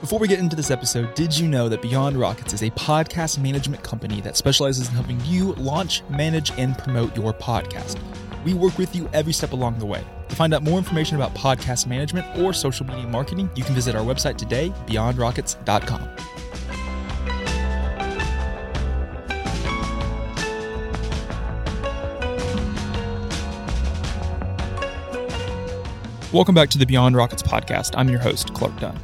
Before we get into this episode, did you know that Beyond Rockets is a podcast management company that specializes in helping you launch, manage, and promote your podcast? We work with you every step along the way. To find out more information about podcast management or social media marketing, you can visit our website today, beyondrockets.com. Welcome back to the Beyond Rockets podcast. I'm your host, Clark Dunn.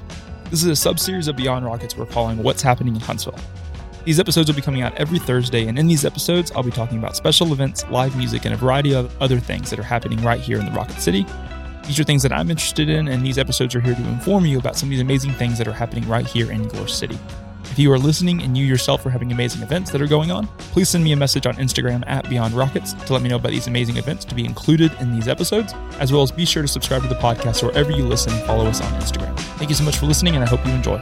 This is a sub series of Beyond Rockets we're calling What's Happening in Huntsville. These episodes will be coming out every Thursday, and in these episodes, I'll be talking about special events, live music, and a variety of other things that are happening right here in the Rocket City. These are things that I'm interested in, and these episodes are here to inform you about some of these amazing things that are happening right here in your city. If you are listening and you yourself are having amazing events that are going on, please send me a message on Instagram at Beyond Rockets to let me know about these amazing events to be included in these episodes, as well as be sure to subscribe to the podcast wherever you listen follow us on Instagram. Thank you so much for listening, and I hope you enjoy.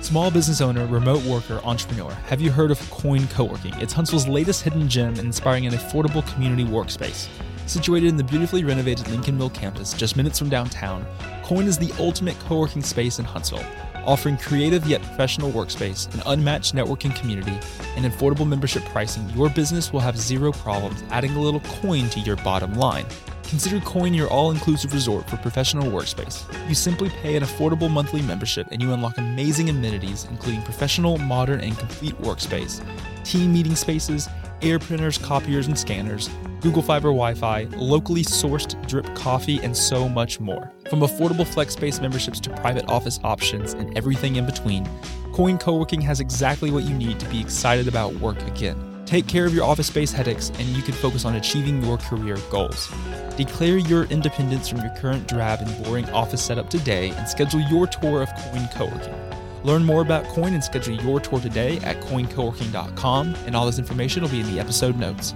Small business owner, remote worker, entrepreneur. Have you heard of Coin Co-working? It's Huntsville's latest hidden gem, inspiring an affordable community workspace. Situated in the beautifully renovated Lincoln Mill campus, just minutes from downtown, Coin is the ultimate co-working space in Huntsville, offering creative yet professional workspace, an unmatched networking community, and affordable membership pricing. Your business will have zero problems adding a little coin to your bottom line. Consider Coin your all inclusive resort for professional workspace. You simply pay an affordable monthly membership and you unlock amazing amenities, including professional, modern, and complete workspace, team meeting spaces, air printers, copiers, and scanners, Google Fiber Wi Fi, locally sourced drip coffee, and so much more. From affordable flex space memberships to private office options and everything in between, Coin Co working has exactly what you need to be excited about work again. Take care of your office space headaches and you can focus on achieving your career goals. Declare your independence from your current drab and boring office setup today and schedule your tour of Coin Co-working. Learn more about Coin and schedule your tour today at coincoworking.com, and all this information will be in the episode notes.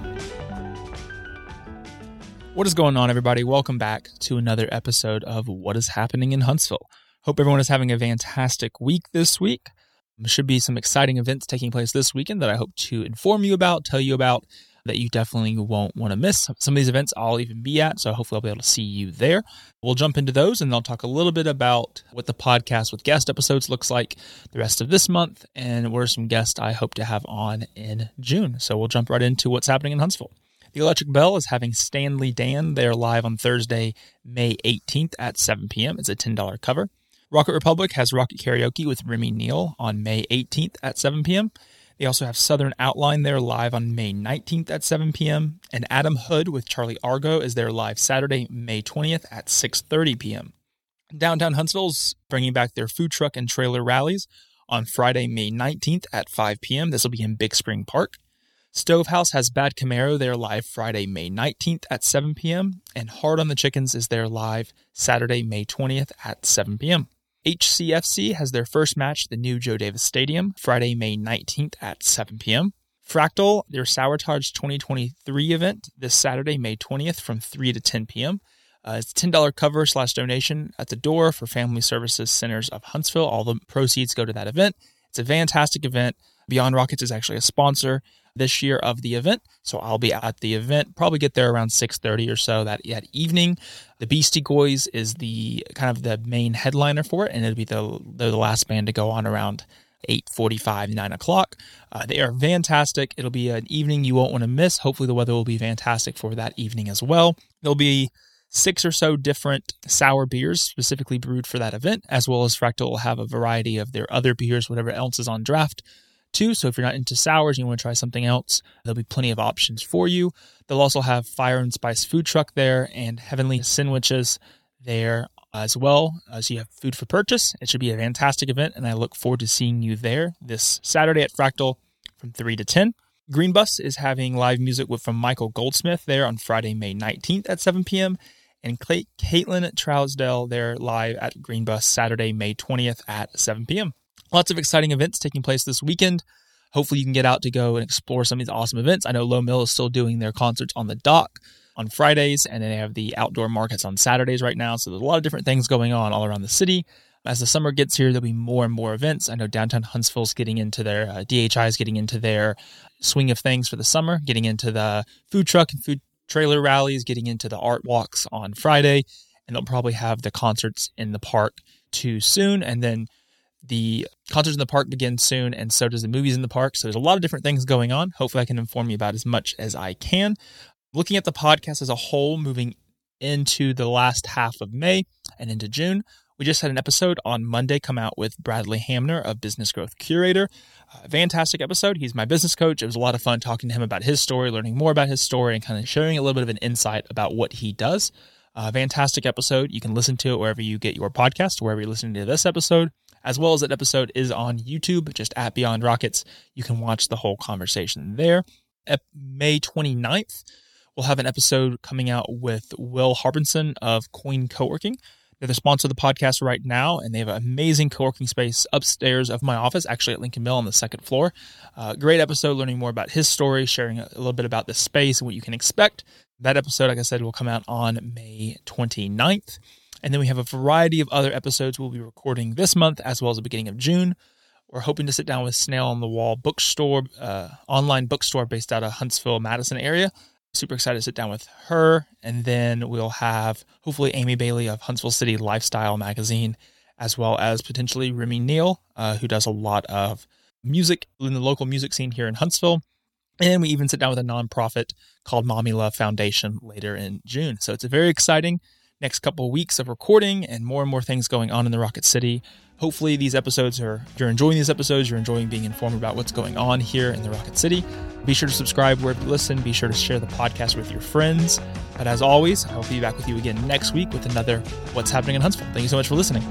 What is going on, everybody? Welcome back to another episode of What is Happening in Huntsville. Hope everyone is having a fantastic week this week. Should be some exciting events taking place this weekend that I hope to inform you about, tell you about, that you definitely won't want to miss. Some of these events I'll even be at, so hopefully I'll be able to see you there. We'll jump into those and I'll talk a little bit about what the podcast with guest episodes looks like the rest of this month and what are some guests I hope to have on in June. So we'll jump right into what's happening in Huntsville. The Electric Bell is having Stanley Dan. They're live on Thursday, May 18th at 7 p.m. It's a $10 cover. Rocket Republic has Rocket Karaoke with Remy Neal on May 18th at 7 p.m. They also have Southern Outline there live on May 19th at 7 p.m. And Adam Hood with Charlie Argo is there live Saturday, May 20th at 6:30 p.m. Downtown Huntsville's bringing back their food truck and trailer rallies on Friday, May 19th at 5 p.m. This will be in Big Spring Park. Stovehouse has Bad Camaro there live Friday, May 19th at 7 p.m. And Hard on the Chickens is there live Saturday, May 20th at 7 p.m. HCFC has their first match at the new Joe Davis Stadium Friday, May 19th at 7 p.m. Fractal, their Sourtage 2023 event this Saturday, May 20th from 3 to 10 p.m. Uh, it's a $10 cover slash donation at the door for Family Services Centers of Huntsville. All the proceeds go to that event. It's a fantastic event. Beyond Rockets is actually a sponsor this year of the event. So I'll be at the event, probably get there around 6:30 or so that, that evening. The Beastie Boys is the kind of the main headliner for it, and it'll be the the last band to go on around 8:45, 9 o'clock. Uh, they are fantastic. It'll be an evening you won't want to miss. Hopefully the weather will be fantastic for that evening as well. There'll be six or so different sour beers specifically brewed for that event, as well as Fractal will have a variety of their other beers, whatever else is on draft too. So if you're not into sours and you want to try something else, there'll be plenty of options for you. They'll also have Fire and Spice food truck there and Heavenly Sandwiches there as well. Uh, as you have food for purchase, it should be a fantastic event, and I look forward to seeing you there this Saturday at Fractal from 3 to 10. Green Bus is having live music with, from Michael Goldsmith there on Friday, May 19th at 7 p.m. And Caitlin Trousdale there live at Green Bus Saturday, May 20th at 7 p.m. Lots of exciting events taking place this weekend. Hopefully, you can get out to go and explore some of these awesome events. I know Lowe Mill is still doing their concerts on the dock on Fridays, and then they have the outdoor markets on Saturdays right now. So there's a lot of different things going on all around the city. As the summer gets here, there'll be more and more events. I know downtown Huntsville's getting into their uh, DHI is getting into their swing of things for the summer, getting into the food truck and food trailer rallies, getting into the art walks on Friday, and they'll probably have the concerts in the park too soon. And then the concerts in the park begin soon, and so does the movies in the park. So there's a lot of different things going on. Hopefully, I can inform you about as much as I can. Looking at the podcast as a whole, moving into the last half of May and into June, we just had an episode on Monday come out with Bradley Hamner of Business Growth Curator. Uh, fantastic episode. He's my business coach. It was a lot of fun talking to him about his story, learning more about his story, and kind of sharing a little bit of an insight about what he does. Uh, fantastic episode. You can listen to it wherever you get your podcast, wherever you're listening to this episode, as well as that episode is on YouTube, just at Beyond Rockets. You can watch the whole conversation there. At May 29th, we'll have an episode coming out with Will Harbinson of Coin Co-working. They're the sponsor of the podcast right now, and they have an amazing co-working space upstairs of my office, actually at Lincoln Mill on the second floor. Uh, great episode, learning more about his story, sharing a little bit about the space and what you can expect. That episode, like I said, will come out on May 29th. And then we have a variety of other episodes we'll be recording this month as well as the beginning of June. We're hoping to sit down with Snail on the Wall Bookstore, uh, online bookstore based out of Huntsville, Madison area. Super excited to sit down with her. And then we'll have hopefully Amy Bailey of Huntsville City Lifestyle Magazine, as well as potentially Remy Neal, uh, who does a lot of music in the local music scene here in Huntsville. And we even sit down with a nonprofit called Mommy Love Foundation later in June. So it's a very exciting next couple of weeks of recording and more and more things going on in the Rocket City. Hopefully, these episodes are, you're enjoying these episodes, you're enjoying being informed about what's going on here in the Rocket City. Be sure to subscribe wherever you listen. Be sure to share the podcast with your friends. But as always, I will be back with you again next week with another What's Happening in Huntsville. Thank you so much for listening.